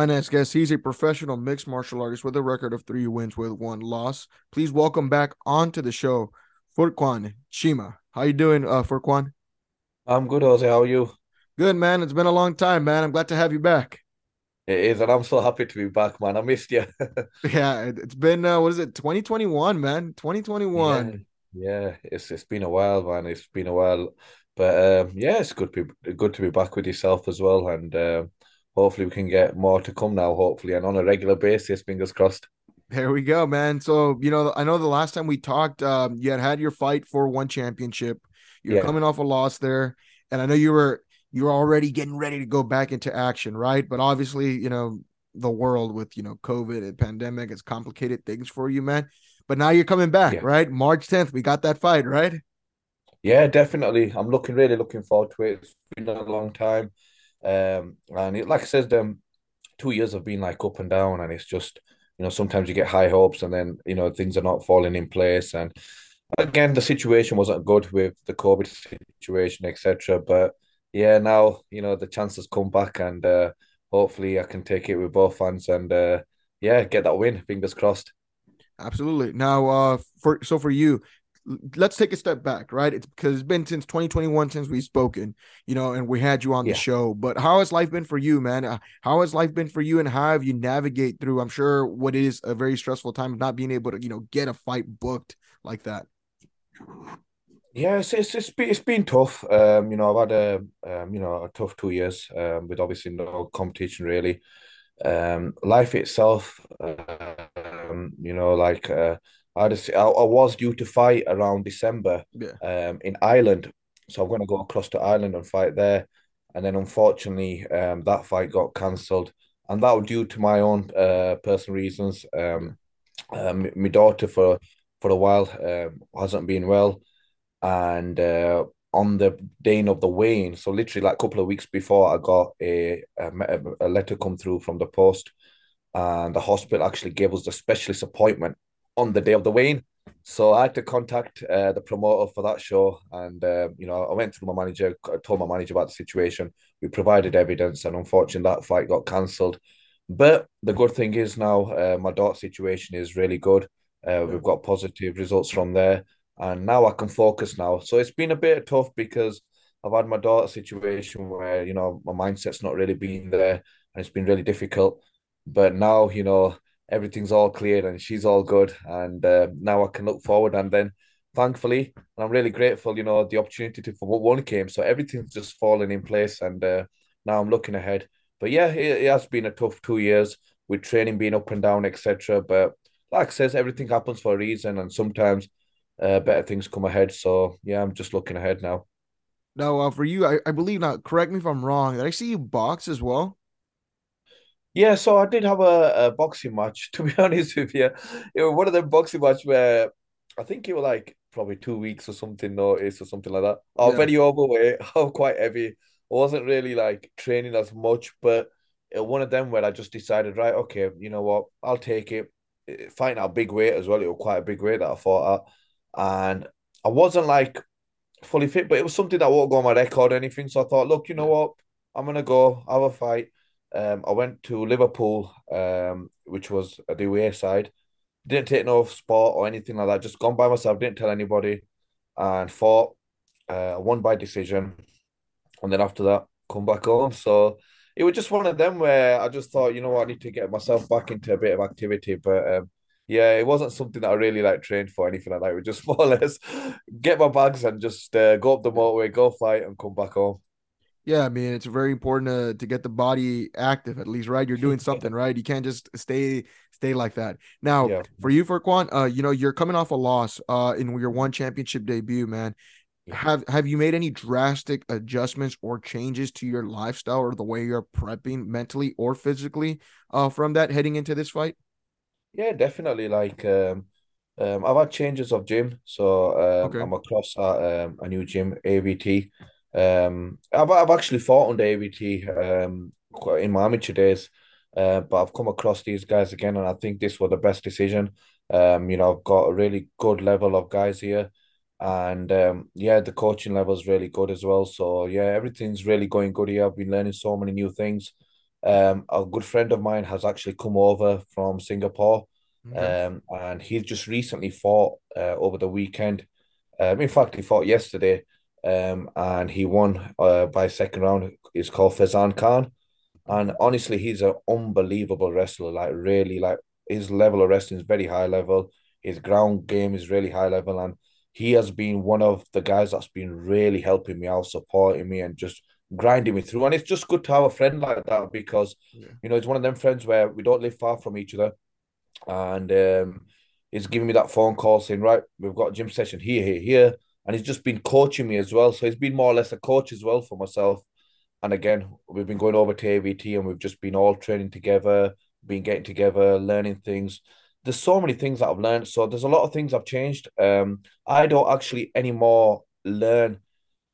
my next guest, he's a professional mixed martial artist with a record of three wins with one loss. Please welcome back onto the show, Furqan Cheema. How you doing, uh, Furqan? I'm good, Jose. How are you? Good, man. It's been a long time, man. I'm glad to have you back. It is, and I'm so happy to be back, man. I missed you. yeah, it, has been uh, what is it, 2021, man? 2021. Yeah, yeah. It's it's been a while, man. It's been a while, but um, yeah, it's good to be good to be back with yourself as well, and uh, hopefully we can get more to come now. Hopefully, and on a regular basis. Fingers crossed. There we go, man. So you know, I know the last time we talked, um, you had had your fight for one championship. You're yeah. coming off a loss there, and I know you were you're already getting ready to go back into action, right? But obviously, you know, the world with, you know, COVID and pandemic has complicated things for you, man. But now you're coming back, yeah. right? March 10th, we got that fight, right? Yeah, definitely. I'm looking really looking forward to it. It's been a long time. Um, and it, like I said, them two years have been like up and down, and it's just, you know, sometimes you get high hopes and then, you know, things are not falling in place. And again, the situation wasn't good with the COVID situation, etc. But yeah, now you know the chances come back, and uh, hopefully I can take it with both hands and uh, yeah, get that win. Fingers crossed. Absolutely. Now, uh, for so for you, let's take a step back, right? It's because it's been since 2021 since we've spoken, you know, and we had you on yeah. the show. But how has life been for you, man? Uh, how has life been for you, and how have you navigate through? I'm sure what is a very stressful time of not being able to, you know, get a fight booked like that. Yeah, it's it's it's been, it's been tough. Um, you know, I've had a um, you know a tough two years um, with obviously no competition really. Um, life itself, um, you know, like uh, I just I, I was due to fight around December, yeah. um, in Ireland, so I'm going to go across to Ireland and fight there, and then unfortunately, um, that fight got cancelled, and that was due to my own uh personal reasons. Um, um, my daughter for for a while um hasn't been well. And uh, on the day of the weigh so literally like a couple of weeks before, I got a, a, a letter come through from the post, and the hospital actually gave us the specialist appointment on the day of the weigh-in. So I had to contact uh, the promoter for that show, and uh, you know I went to my manager, I told my manager about the situation. We provided evidence, and unfortunately that fight got cancelled. But the good thing is now uh, my daughter situation is really good. Uh, we've got positive results from there and now I can focus now. So it's been a bit tough because I've had my daughter situation where you know my mindset's not really been there, and it's been really difficult. But now you know everything's all cleared and she's all good, and uh, now I can look forward. And then, thankfully, and I'm really grateful. You know the opportunity to for what one came, so everything's just falling in place, and uh, now I'm looking ahead. But yeah, it, it has been a tough two years with training being up and down, etc. But like I says, everything happens for a reason, and sometimes uh, better things come ahead. So yeah, I'm just looking ahead now. Now, uh, for you, I, I believe now. Correct me if I'm wrong. Did I see you box as well? Yeah, so I did have a, a boxing match. To be honest with you, it was one of them boxing match where I think it was like probably two weeks or something notice or something like that. I was yeah. very overweight. I was quite heavy. I wasn't really like training as much, but it one of them where I just decided, right, okay, you know what, I'll take it. Eh, fighting at a big weight as well. It was quite a big weight that I fought at and I wasn't like fully fit, but it was something that won't go on my record or anything. So I thought, look, you know what, I'm gonna go have a fight. Um, I went to Liverpool, um, which was the away side. Didn't take no sport or anything like that. Just gone by myself. Didn't tell anybody, and fought. Uh, won by decision, and then after that, come back home. So it was just one of them where I just thought, you know what, I need to get myself back into a bit of activity. But um, yeah, it wasn't something that I really like trained for anything like that. It was just more or less get my bags and just uh, go up the motorway, go fight, and come back home. Yeah, I mean it's very important to, to get the body active at least, right? You're doing something, right? You can't just stay stay like that. Now, yeah. for you, Furqan, uh, you know you're coming off a loss uh in your one championship debut, man. Yeah. Have have you made any drastic adjustments or changes to your lifestyle or the way you're prepping mentally or physically uh from that heading into this fight? Yeah, definitely. Like um, um, I've had changes of gym, so um, okay. I'm across at um, a new gym, AVT. Um, I've I've actually fought under AVT um in my amateur days, uh, but I've come across these guys again, and I think this was the best decision. Um, you know, I've got a really good level of guys here, and um, yeah, the coaching level is really good as well. So yeah, everything's really going good here. I've been learning so many new things. Um, a good friend of mine has actually come over from Singapore, okay. um, and he's just recently fought uh, over the weekend. Um, in fact, he fought yesterday, um, and he won uh, by second round. It's called Faizan Khan, and honestly, he's an unbelievable wrestler. Like really, like his level of wrestling is very high level. His ground game is really high level, and he has been one of the guys that's been really helping me out, supporting me, and just grinding me through. And it's just good to have a friend like that because yeah. you know it's one of them friends where we don't live far from each other, and um, he's giving me that phone call saying, "Right, we've got a gym session here, here, here," and he's just been coaching me as well. So he's been more or less a coach as well for myself. And again, we've been going over to AVT and we've just been all training together, been getting together, learning things. There's so many things that I've learned. So there's a lot of things I've changed. Um, I don't actually anymore learn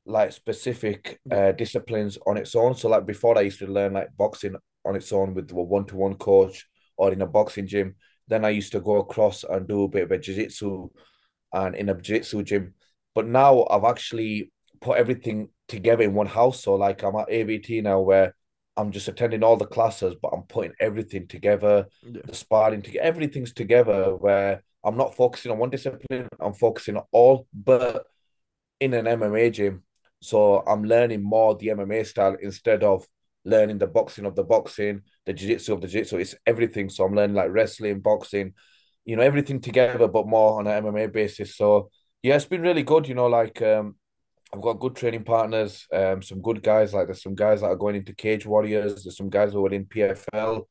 like specific uh, disciplines on its own. So like before, I used to learn like boxing on its own with a one to one coach or in a boxing gym. Then I used to go across and do a bit of a jiu-jitsu and in a jiu-jitsu gym. But now I've actually put everything together in one house. So like I'm at AVT now where I'm just attending all the classes, but I'm putting everything together, yeah. the sparring together, everything's together where I'm not focusing on one discipline, I'm focusing on all, but in an MMA gym, so I'm learning more the MMA style instead of learning the boxing of the boxing, the jiu-jitsu of the jiu-jitsu. It's everything. So I'm learning like wrestling, boxing, you know, everything together, but more on an MMA basis. So yeah, it's been really good. You know, like um, I've got good training partners, um, some good guys. Like there's some guys that are going into Cage Warriors. There's some guys who are in PFL,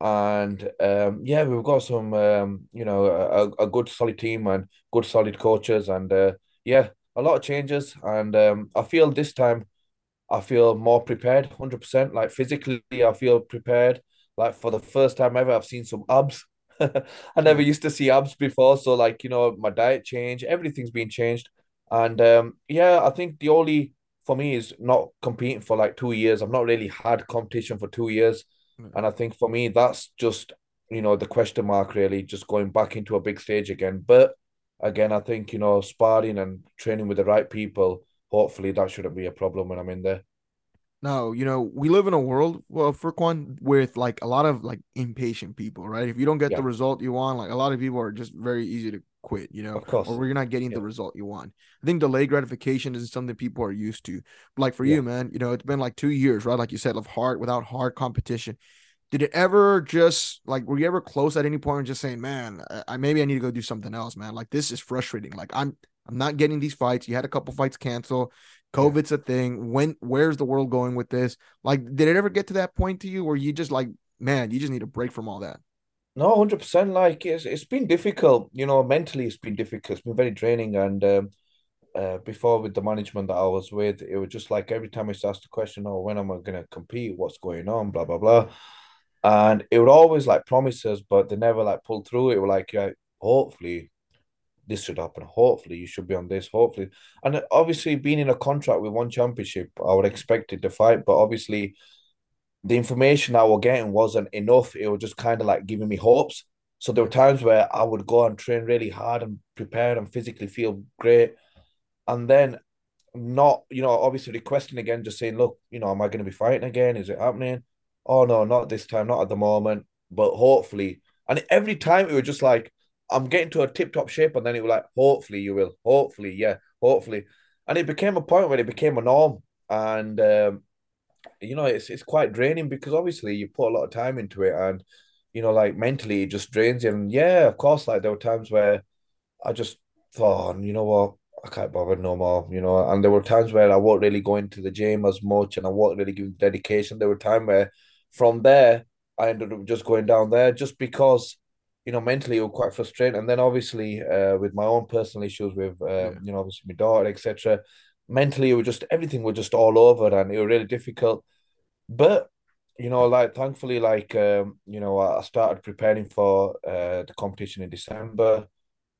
and um, yeah, we've got some um, you know, a, a good solid team and good solid coaches, and uh, yeah, a lot of changes, and um, I feel this time I feel more prepared, hundred percent. Like physically, I feel prepared. Like for the first time ever, I've seen some abs. I never used to see abs before, so like you know, my diet changed, everything's been changed, and um, yeah, I think the only for me is not competing for like two years. I've not really had competition for two years, mm. and I think for me that's just you know the question mark really, just going back into a big stage again. But again, I think you know sparring and training with the right people. Hopefully, that shouldn't be a problem when I'm in there. No, you know, we live in a world, well, for one, with like a lot of like impatient people, right? If you don't get yeah. the result you want, like a lot of people are just very easy to quit, you know, of course. or you're not getting yeah. the result you want. I think delayed gratification is something people are used to. Like for yeah. you, man, you know, it's been like two years, right? Like you said, of hard without hard competition did it ever just like were you ever close at any point and just saying man I, maybe i need to go do something else man like this is frustrating like i'm i'm not getting these fights you had a couple fights cancel covid's a thing. When where's the world going with this? Like did it ever get to that point to you where you just like man you just need a break from all that? No 100% like it's, it's been difficult. You know mentally it's been difficult. It's been very draining. And um, uh, before with the management that I was with, it was just like every time I asked the question, "Oh, when am I going to compete? What's going on?" Blah blah blah. And it would always like promises, but they never like pull through. It was like, yeah, hopefully this should happen. Hopefully you should be on this. Hopefully, and obviously being in a contract with one championship, I would expect it to fight, but obviously the information I was getting wasn't enough. It was just kind of like giving me hopes. So there were times where I would go and train really hard and prepare and physically feel great, and then not, you know, obviously requesting again, just saying, look, you know, am I going to be fighting again? Is it happening? oh no, not this time, not at the moment, but hopefully. And every time it was just like, I'm getting to a tip top shape, and then it was like, hopefully you will, hopefully, yeah, hopefully. And it became a point where it became a norm. And, um, you know, it's, it's quite draining because obviously you put a lot of time into it and, you know, like mentally it just drains you. And yeah, of course, like there were times where I just thought, you know what, I can't bother no more, you know. And there were times where I wasn't really going to the gym as much and I wasn't really giving dedication. There were times where from there, I ended up just going down there just because, you know, mentally it was quite frustrating. And then obviously, uh, with my own personal issues with, uh, yeah. you know, obviously my daughter, etc. Mentally, it was just everything was just all over, and it was really difficult. But you know, like thankfully, like um, you know, I started preparing for uh the competition in December,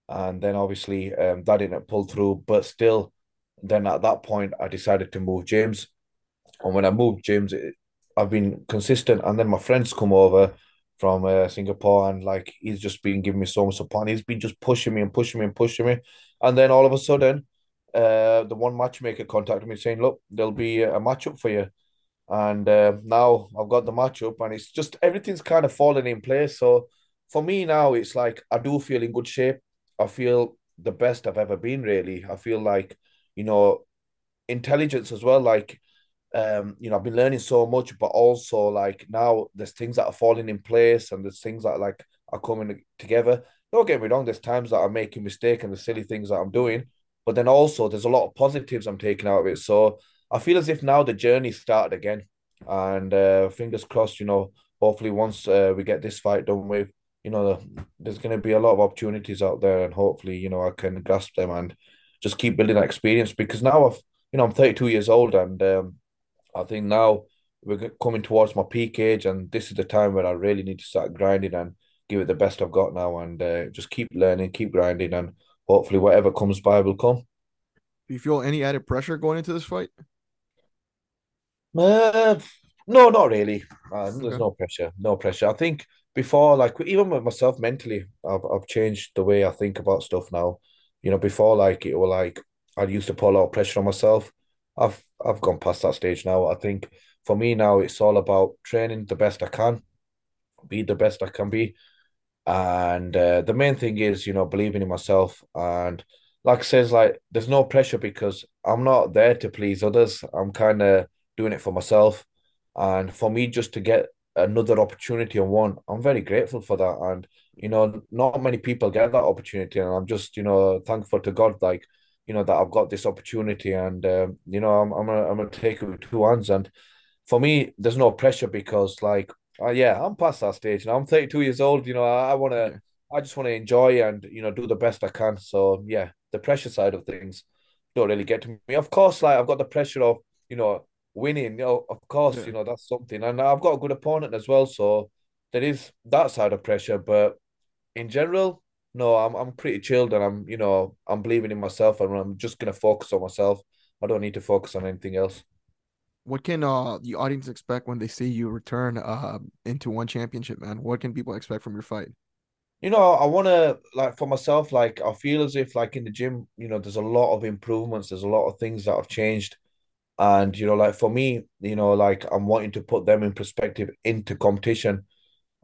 and then obviously um that didn't pull through. But still, then at that point, I decided to move James, and when I moved James, it, I've been consistent, and then my friends come over from uh, Singapore, and like he's just been giving me so much support. He's been just pushing me and pushing me and pushing me, and then all of a sudden, uh, the one matchmaker contacted me saying, "Look, there'll be a matchup for you," and uh, now I've got the matchup, and it's just everything's kind of falling in place. So for me now, it's like I do feel in good shape. I feel the best I've ever been. Really, I feel like you know intelligence as well. Like um, you know, I've been learning so much, but also like now there's things that are falling in place, and there's things that like are coming together. Don't get me wrong. There's times that I'm making mistakes and the silly things that I'm doing, but then also there's a lot of positives I'm taking out of it. So I feel as if now the journey started again, and uh, fingers crossed. You know, hopefully once uh, we get this fight done with, you know, there's going to be a lot of opportunities out there, and hopefully, you know, I can grasp them and just keep building that experience because now I've, you know, I'm 32 years old, and um, I think now we're coming towards my peak age, and this is the time where I really need to start grinding and give it the best I've got now, and uh, just keep learning, keep grinding, and hopefully whatever comes by will come. Do you feel any added pressure going into this fight? Uh, no, not really. Uh, there's okay. no pressure. No pressure. I think before, like even with myself mentally, I've I've changed the way I think about stuff now. You know, before like it was like I used to put a lot of pressure on myself. I've I've gone past that stage now. I think for me now it's all about training the best I can, be the best I can be, and uh, the main thing is you know believing in myself and like I says like there's no pressure because I'm not there to please others. I'm kind of doing it for myself. And for me, just to get another opportunity on one, I'm very grateful for that. And, you know, not many people get that opportunity. And I'm just, you know, thankful to God, like, you know, that I've got this opportunity. And, um, you know, I'm, I'm gonna, I'm gonna take it with two hands. And for me, there's no pressure because, like, uh, yeah, I'm past that stage now. I'm 32 years old. You know, I, I want to, I just want to enjoy and, you know, do the best I can. So, yeah, the pressure side of things don't really get to me. Of course, like, I've got the pressure of, you know, winning, you know, of course, yeah. you know, that's something. And I've got a good opponent as well. So there is that side of pressure. But in general, no, I'm I'm pretty chilled and I'm, you know, I'm believing in myself and I'm just gonna focus on myself. I don't need to focus on anything else. What can uh the audience expect when they see you return uh into one championship, man? What can people expect from your fight? You know, I want to like for myself, like I feel as if like in the gym, you know, there's a lot of improvements. There's a lot of things that have changed and, you know, like for me, you know, like I'm wanting to put them in perspective into competition.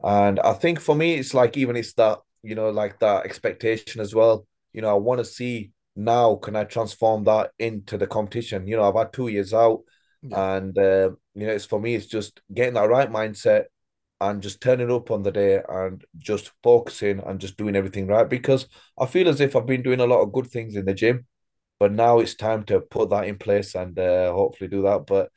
And I think for me, it's like even it's that, you know, like that expectation as well. You know, I want to see now can I transform that into the competition? You know, I've had two years out, yeah. and uh, you know, it's for me, it's just getting that right mindset and just turning up on the day and just focusing and just doing everything right because I feel as if I've been doing a lot of good things in the gym but now it's time to put that in place and uh, hopefully do that. But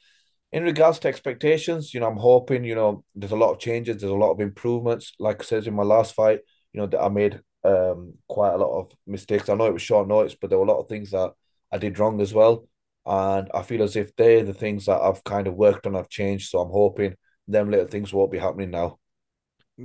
in regards to expectations, you know, I'm hoping, you know, there's a lot of changes, there's a lot of improvements. Like I said in my last fight, you know, that I made um, quite a lot of mistakes. I know it was short notice, but there were a lot of things that I did wrong as well. And I feel as if they're the things that I've kind of worked on, I've changed. So I'm hoping them little things won't be happening now.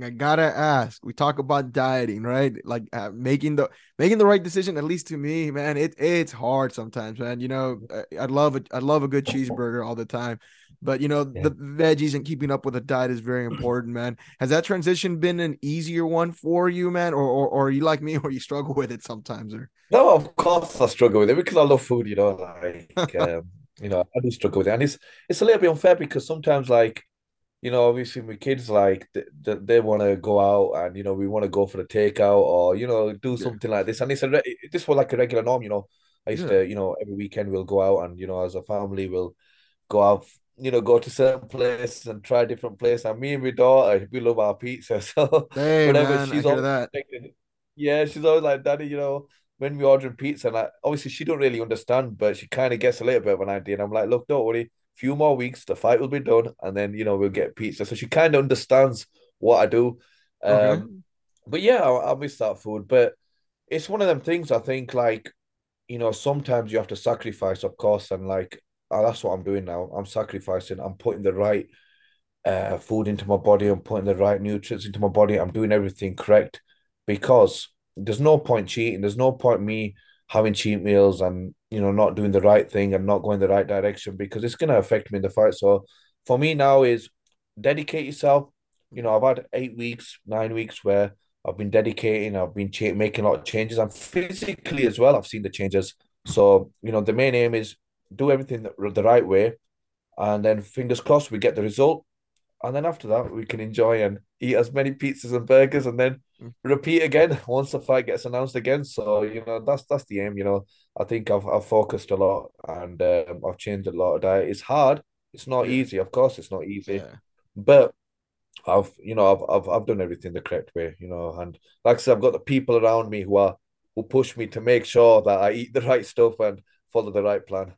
I gotta ask. We talk about dieting, right? Like uh, making the making the right decision. At least to me, man, it it's hard sometimes, man. You know, I love it. I love a good cheeseburger all the time, but you know, yeah. the veggies and keeping up with a diet is very important, man. Has that transition been an easier one for you, man, or or, or are you like me, or you struggle with it sometimes? Or no, of course I struggle with it because I love food. You know, like um, you know, I do struggle with it, and it's it's a little bit unfair because sometimes like you know, obviously my kids like they, they want to go out and you know we want to go for the takeout or you know do something yeah. like this, and it's a re- this was like a regular norm. You know, I used yeah. to you know every weekend we'll go out and you know as a family we'll go out, you know, go to certain places and try different places. And me and my daughter we love our pizza, so hey, whatever man, she's always that. yeah, she's always like, Daddy, you know. When we ordering pizza, and like, obviously she don't really understand, but she kind of gets a little bit of an idea. And I'm like, look, don't worry, few more weeks, the fight will be done, and then you know we'll get pizza. So she kind of understands what I do. Um, okay. But yeah, I, I miss that food. But it's one of them things. I think like you know sometimes you have to sacrifice, of course, and like oh, that's what I'm doing now. I'm sacrificing. I'm putting the right uh, food into my body. I'm putting the right nutrients into my body. I'm doing everything correct because there's no point cheating. There's no point me having cheat meals and you know not doing the right thing and not going the right direction because it's going to affect me in the fight. So for me now is dedicate yourself. You know, I've had eight weeks, nine weeks where I've been dedicating. I've been cha- making a lot of changes and physically as well. I've seen the changes. So you know, the main aim is do everything the, right way and then fingers crossed we get the result, and then after that we can enjoy and eat as many pizzas and burgers, and then. Repeat again once the fight gets announced again. So you know that's that's the aim. You know, I think I've I've focused a lot and um, I've changed a lot of diet. It's hard. It's not yeah. easy. Of course, it's not easy, yeah. but I've you know I've, I've I've done everything the correct way. You know, and like I said, I've got the people around me who are who push me to make sure that I eat the right stuff and follow the right plan.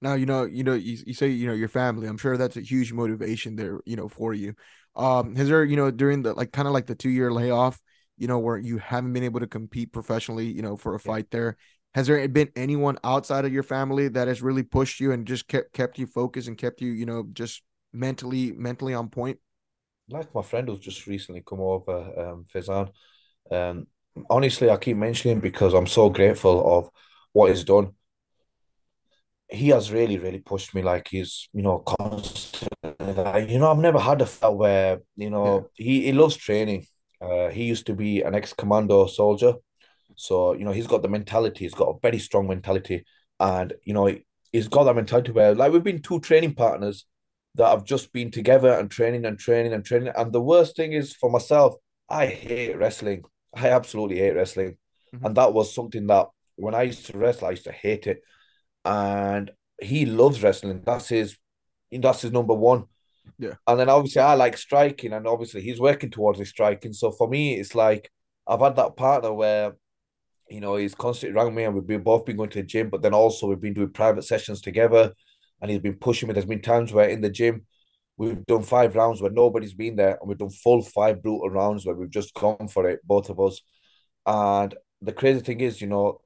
Now, you know, you know, you, you say, you know, your family, I'm sure that's a huge motivation there, you know, for you. Um, has there, you know, during the like kind of like the two year layoff, you know, where you haven't been able to compete professionally, you know, for a fight there, has there been anyone outside of your family that has really pushed you and just kept kept you focused and kept you, you know, just mentally mentally on point? Like my friend who's just recently come over, um, Faizan. Um, honestly, I keep mentioning because I'm so grateful of what he's done he has really, really pushed me. Like he's, you know, constantly. Like, you know, I've never had a fight where you know yeah. he he loves training. Uh, he used to be an ex-commando soldier, so you know he's got the mentality. He's got a very strong mentality, and you know he's got that mentality where like we've been two training partners that have just been together and training and training and training. And the worst thing is for myself, I hate wrestling. I absolutely hate wrestling, mm-hmm. and that was something that when I used to wrestle, I used to hate it and he loves wrestling. That's his, that's his number one. Yeah. And then obviously I like striking, and obviously he's working towards his striking. So for me, it's like I've had that partner where, you know, he's constantly around me, and we've been both been going to the gym, but then also we've been doing private sessions together, and he's been pushing me. There's been times where in the gym we've done five rounds where nobody's been there, and we've done full five brutal rounds where we've just gone for it, both of us. And the crazy thing is, you know,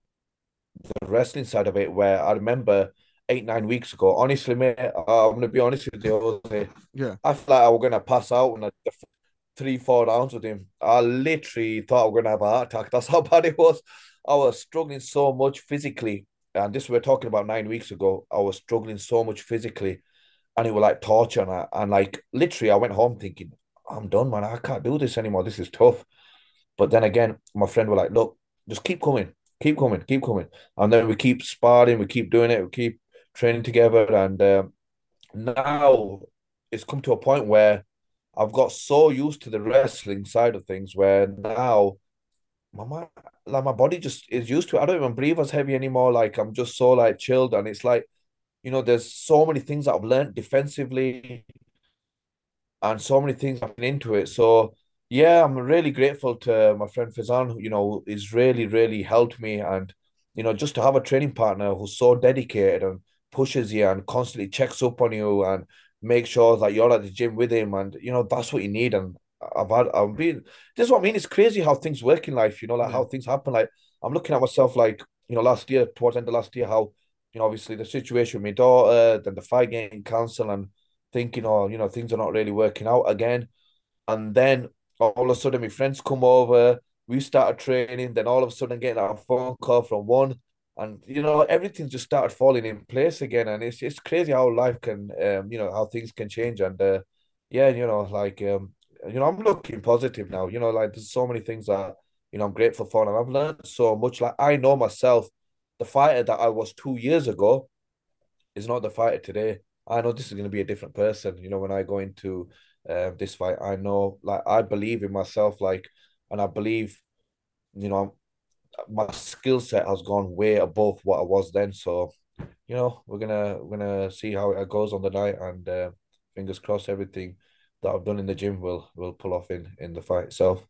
the wrestling side of it, where I remember eight nine weeks ago. Honestly, mate, I'm gonna be honest with you. Yeah, I felt like I was gonna pass out in the three four rounds with him. I literally thought I was gonna have a heart attack. That's how bad it was. I was struggling so much physically, and this we are talking about nine weeks ago. I was struggling so much physically, and it was like torture. And, I, and like literally, I went home thinking, I'm done, man. I can't do this anymore. This is tough. But then again, my friend was like, look, just keep coming keep coming, keep coming. And then we keep sparring, we keep doing it, we keep training together. And um, now it's come to a point where I've got so used to the wrestling side of things where now my like my body just is used to it. I don't even breathe as heavy anymore. Like I'm just so like chilled, and it's like, you know, there's so many things that I've learned defensively, and so many things I've been into it. So yeah, I'm really grateful to my friend Faizan, you know, he's really, really helped me. And, you know, just to have a training partner who's so dedicated and pushes you and constantly checks up on you and make sure that you're at the gym with him. And, you know, that's what you need. And I've had, I've been, this is what I mean. It's crazy how things work in life, you know, like yeah. how things happen. Like, I'm looking at myself like, you know, last year, towards the end of last year, how, you know, obviously the situation with my daughter, then the fight getting cancelled and thinking, oh, you know, things are not really working out again. And then all of a sudden my friends come over, we started training, then all of a sudden getting a phone call from one and you know everything just started falling in place again and it's it's crazy how life can um you know how things can change and uh, yeah you know like um you know I'm looking positive now you know like there's so many things that you know I'm grateful for and I've learned so much like I know myself the fighter that I was two years ago is not the fighter today I know this is going to be a different person you know when I go into uh, this fight. I know, like, I believe in myself, like, and I believe, you know, my skill set has gone way above what I was then. So, you know, we're gonna we're gonna see how it goes on the night, and uh, fingers crossed, everything that I've done in the gym will will pull off in in the fight itself.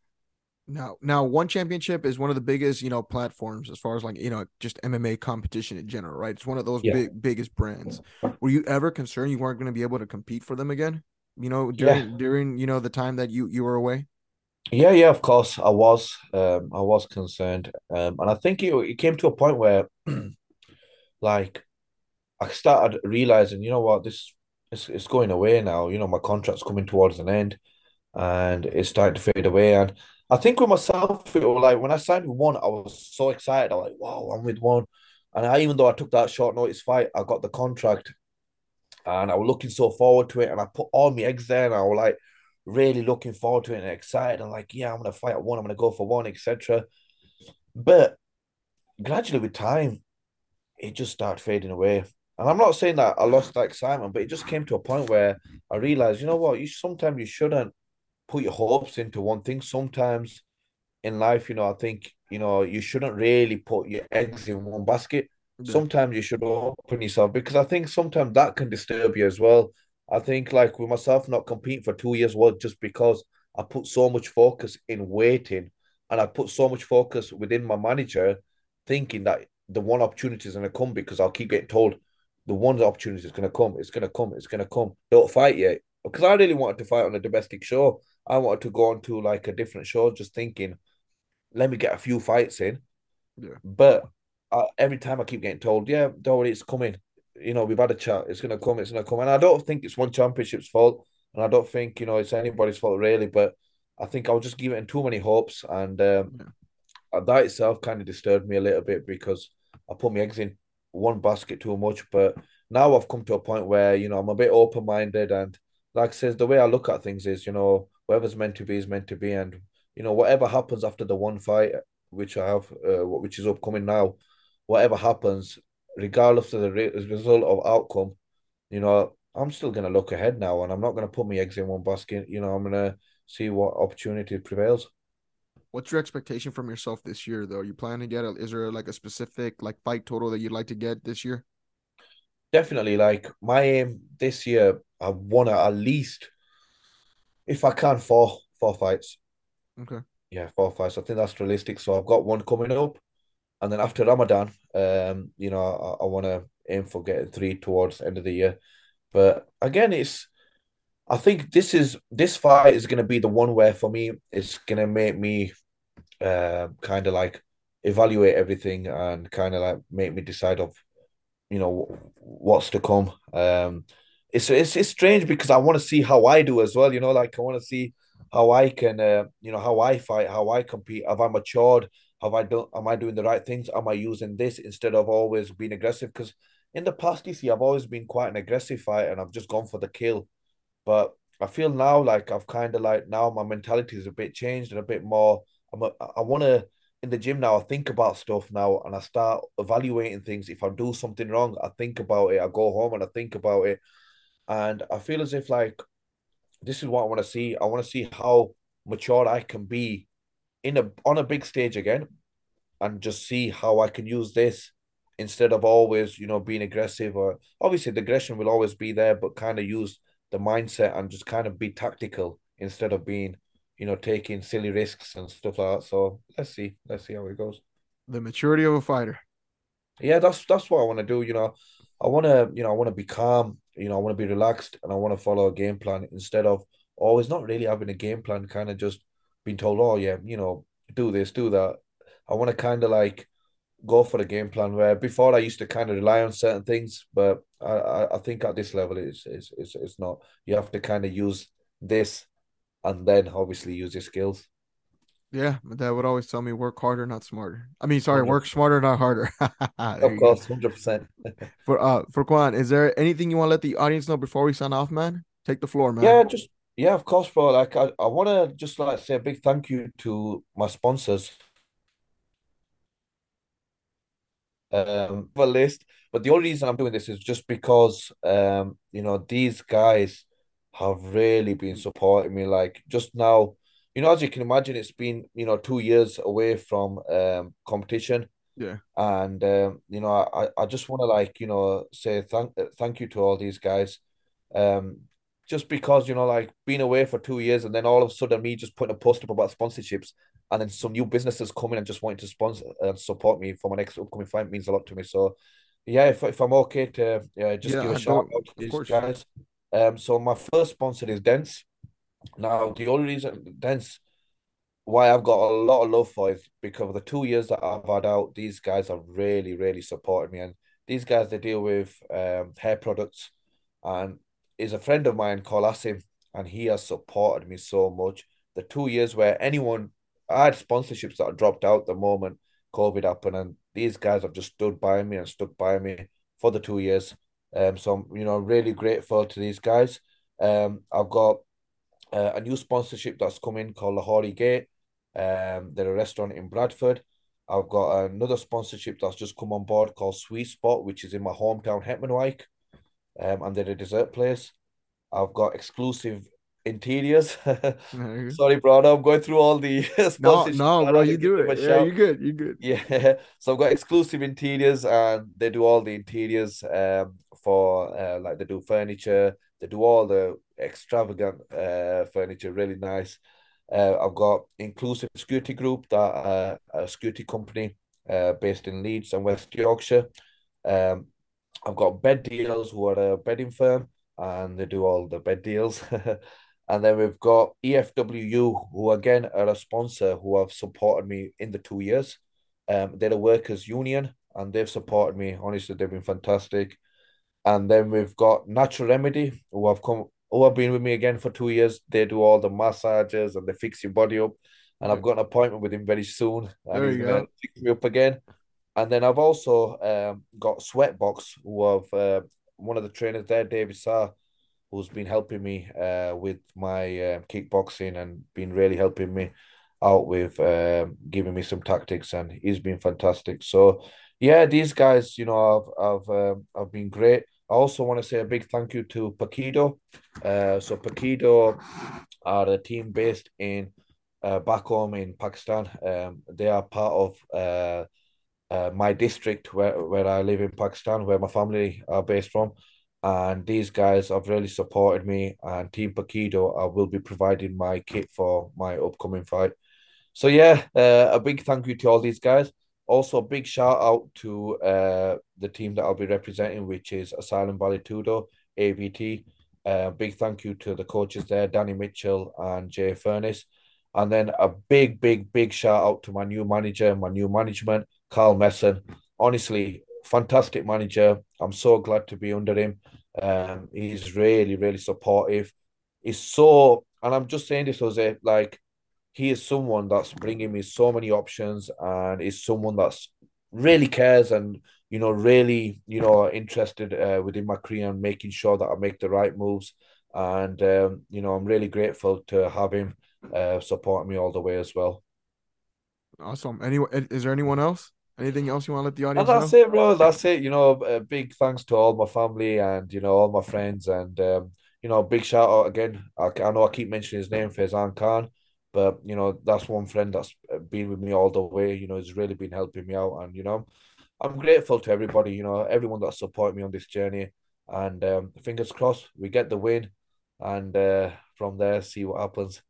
Now, now, one championship is one of the biggest, you know, platforms as far as like you know, just MMA competition in general, right? It's one of those yeah. big, biggest brands. Were you ever concerned you weren't going to be able to compete for them again? you know during yeah. during you know the time that you you were away yeah yeah of course i was um i was concerned um and i think it, it came to a point where like i started realizing you know what this it's, it's going away now you know my contract's coming towards an end and it's starting to fade away and i think with myself it was like when i signed with one i was so excited i was like wow i'm with one and I, even though I took that short notice fight, I got the contract and I was looking so forward to it, and I put all my eggs there, and I was like really looking forward to it and excited, and like, yeah, I'm gonna fight at one, I'm gonna go for one, etc. But gradually with time, it just started fading away, And I'm not saying that I lost that excitement, but it just came to a point where I realized, you know what, you sometimes you shouldn't put your hopes into one thing. Sometimes in life, you know, I think, you know, you shouldn't really put your eggs in one basket. Yeah. Sometimes you should open yourself because I think sometimes that can disturb you as well. I think like with myself not competing for two years was just because I put so much focus in waiting and I put so much focus within my manager thinking that the one opportunity is going to come because I'll keep getting told the one opportunity is going to come, it's going to come, it's going to come. Don't fight yet. Because I really wanted to fight on a domestic show. I wanted to go on to like a different show, just thinking, let me get a few fights in. Yeah. But uh, every time I keep getting told, yeah, don't worry, it's coming. You know, we've had a chat. It's going to come. It's going to come. And I don't think it's one championship's fault. And I don't think, you know, it's anybody's fault really. But I think I was just giving too many hopes. And um, yeah. that itself kind of disturbed me a little bit because I put my eggs in one basket too much. But now I've come to a point where, you know, I'm a bit open minded. And like I says, the way I look at things is, you know, whatever's meant to be is meant to be. And, you know, whatever happens after the one fight, which I have, uh, which is upcoming now, whatever happens, regardless of the result of outcome, you know, I'm still going to look ahead now and I'm not going to put my eggs in one basket. You know, I'm going to see what opportunity prevails. What's your expectation from yourself this year, though? You plan to get a, is there like a specific like fight total that you'd like to get this year? Definitely. Like my aim this year, I want to at least, if I can, four four fights. Okay. Yeah, four fights. I think that's realistic. So I've got one coming up, and then after Ramadan, um, you know, I, I want to aim for getting three towards end of the year. But again, it's I think this is this fight is going to be the one where for me it's going to make me uh, kind of like evaluate everything and kind of like make me decide of you know what's to come. Um, it's it's it's strange because I want to see how I do as well. You know, like I want to see how I can, uh, you know, how I fight, how I compete. Have I matured? Have I done? Am I doing the right things? Am I using this instead of always being aggressive? Because in the past, you see, I've always been quite an aggressive fighter, and I've just gone for the kill. But I feel now like I've kind of like now my mentality is a bit changed and a bit more. I'm a, I want to in the gym now. I think about stuff now and I start evaluating things. If I do something wrong, I think about it. I go home and I think about it, and I feel as if like this is what I want to see. I want to see how mature I can be in a on a big stage again, and just see how I can use this instead of always you know being aggressive or obviously the aggression will always be there, but kind of use the mindset and just kind of be tactical instead of being, you know, taking silly risks and stuff like that. So let's see, let's see how it goes. The maturity of a fighter. Yeah, that's that's what I want to do. You know, I want to, you know, I want to be calm. You know, I want to be relaxed and I want to follow a game plan instead of always not really having a game plan. Kind of just being told, oh yeah, you know, do this, do that. I want to kind of like go for the game plan. Where before I used to kind of rely on certain things, but I, I think at this level it's, it's it's it's not. You have to kind of use this, and then obviously use your skills. Yeah, my dad would always tell me work harder, not smarter. I mean, sorry, 100%. work smarter, not harder. of course, hundred percent. For uh, Furqan, is there anything you want to let the audience know before we sign off, man? Take the floor, man. Yeah, just yeah, of course, bro. Like I, I want to just like say a big thank you to my sponsors um a list. But the only reason I'm doing this is just because um, you know, these guys have really been supporting me. Like just now, you know, as you can imagine, it's been, you know, two years away from um competition. Yeah. And um, you know, I, I just want to like, you know, say thank thank you to all these guys. Um, just because, you know, like being away for two years and then all of a sudden me just putting a post up about sponsorships and then some new businesses coming and just wanting to sponsor and support me for my next upcoming fight means a lot to me. So, yeah, if, if I'm okay to yeah, just yeah, give a shout out to these course. guys. Um, so my first sponsor is Dents. Now, the only reason Dents why I've got a lot of love for is because of the two years that I've had out, these guys have really, really supported me. And these guys they deal with um hair products and is a friend of mine called Asim, and he has supported me so much. The two years where anyone I had sponsorships that dropped out the moment COVID happened, and these guys have just stood by me and stuck by me for the two years. Um, so I'm, you know, really grateful to these guys. Um, I've got uh, a new sponsorship that's coming called Lahori Gate. Um, they're a restaurant in Bradford. I've got another sponsorship that's just come on board called Sweet Spot, which is in my hometown, Heckmondwike, um, and they're a dessert place. I've got exclusive interiors. Sorry, bro. I'm going through all the no, no, bro. You do it. Yeah, you're good. You're good. Yeah. So I've got exclusive interiors, and they do all the interiors um, for uh, like they do furniture. They do all the extravagant uh, furniture. Really nice. Uh, I've got inclusive security group that uh, a security company uh, based in Leeds and West Yorkshire. Um, I've got bed deals who are a bedding firm and they do all the bed deals. And then we've got EFWU, who again are a sponsor who have supported me in the two years. Um, they're a workers' union and they've supported me. Honestly, they've been fantastic. And then we've got Natural Remedy, who have come who have been with me again for two years. They do all the massages and they fix your body up. And I've got an appointment with him very soon. And there he's gonna fix me up again. And then I've also um, got Sweatbox, who have uh, one of the trainers there, David Sarr who's been helping me uh, with my uh, kickboxing and been really helping me out with um, giving me some tactics, and he's been fantastic. So, yeah, these guys, you know, have have um, have been great. I also want to say a big thank you to Pakido. Uh, so Pakido are a team based in uh, back home in Pakistan. Um, they are part of uh, uh, my district where, where I live in Pakistan, where my family are based from and these guys have really supported me. And Team Pakido, I will be providing my kit for my upcoming fight. So yeah, uh, a big thank you to all these guys. Also, a big shout out to uh, the team that I'll be representing, which is Asylum Vale Tudo, AVT. Uh, big thank you to the coaches there, Danny Mitchell and Jay Furness. And then a big, big, big shout out to my new manager, my new management, Carl Messon. Honestly, fantastic manager. I'm so glad to be under him. Um, he's really, really supportive. He's so, and I'm just saying this, Jose, like he is someone that's bringing me so many options, and is someone that's really cares and you know really you know interested uh, within my career and making sure that I make the right moves. And um, you know, I'm really grateful to have him uh, support me all the way as well. Awesome. Anyone? Is there anyone else? Anything else you want to let the audience and that's know? it, bro. That's it. You know, a big thanks to all my family and you know all my friends and um, you know, big shout out again. I, I know I keep mentioning his name, Faizan Khan, but you know that's one friend that's been with me all the way. You know, he's really been helping me out, and you know, I'm grateful to everybody. You know, everyone that supported me on this journey, and um, fingers crossed we get the win, and uh, from there see what happens.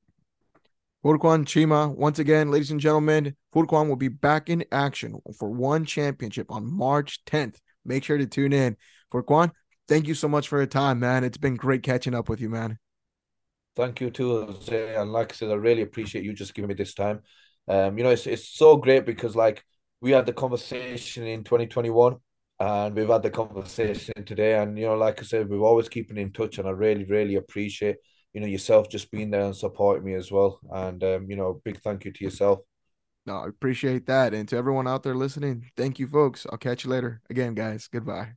Furqan Cheema, once again, ladies and gentlemen, Furqan will be back in action for one championship on March 10th. Make sure to tune in. Furqan, thank you so much for your time, man. It's been great catching up with you, man. Thank you too, Jose. And like I said, I really appreciate you just giving me this time. Um, you know, it's it's so great because like we had the conversation in 2021 and we've had the conversation today. And you know, like I said, we're always keeping in touch, and I really, really appreciate you know yourself just being there and supporting me as well. And um, you know, big thank you to yourself. No, I appreciate that. And to everyone out there listening, thank you, folks. I'll catch you later. Again, guys, goodbye.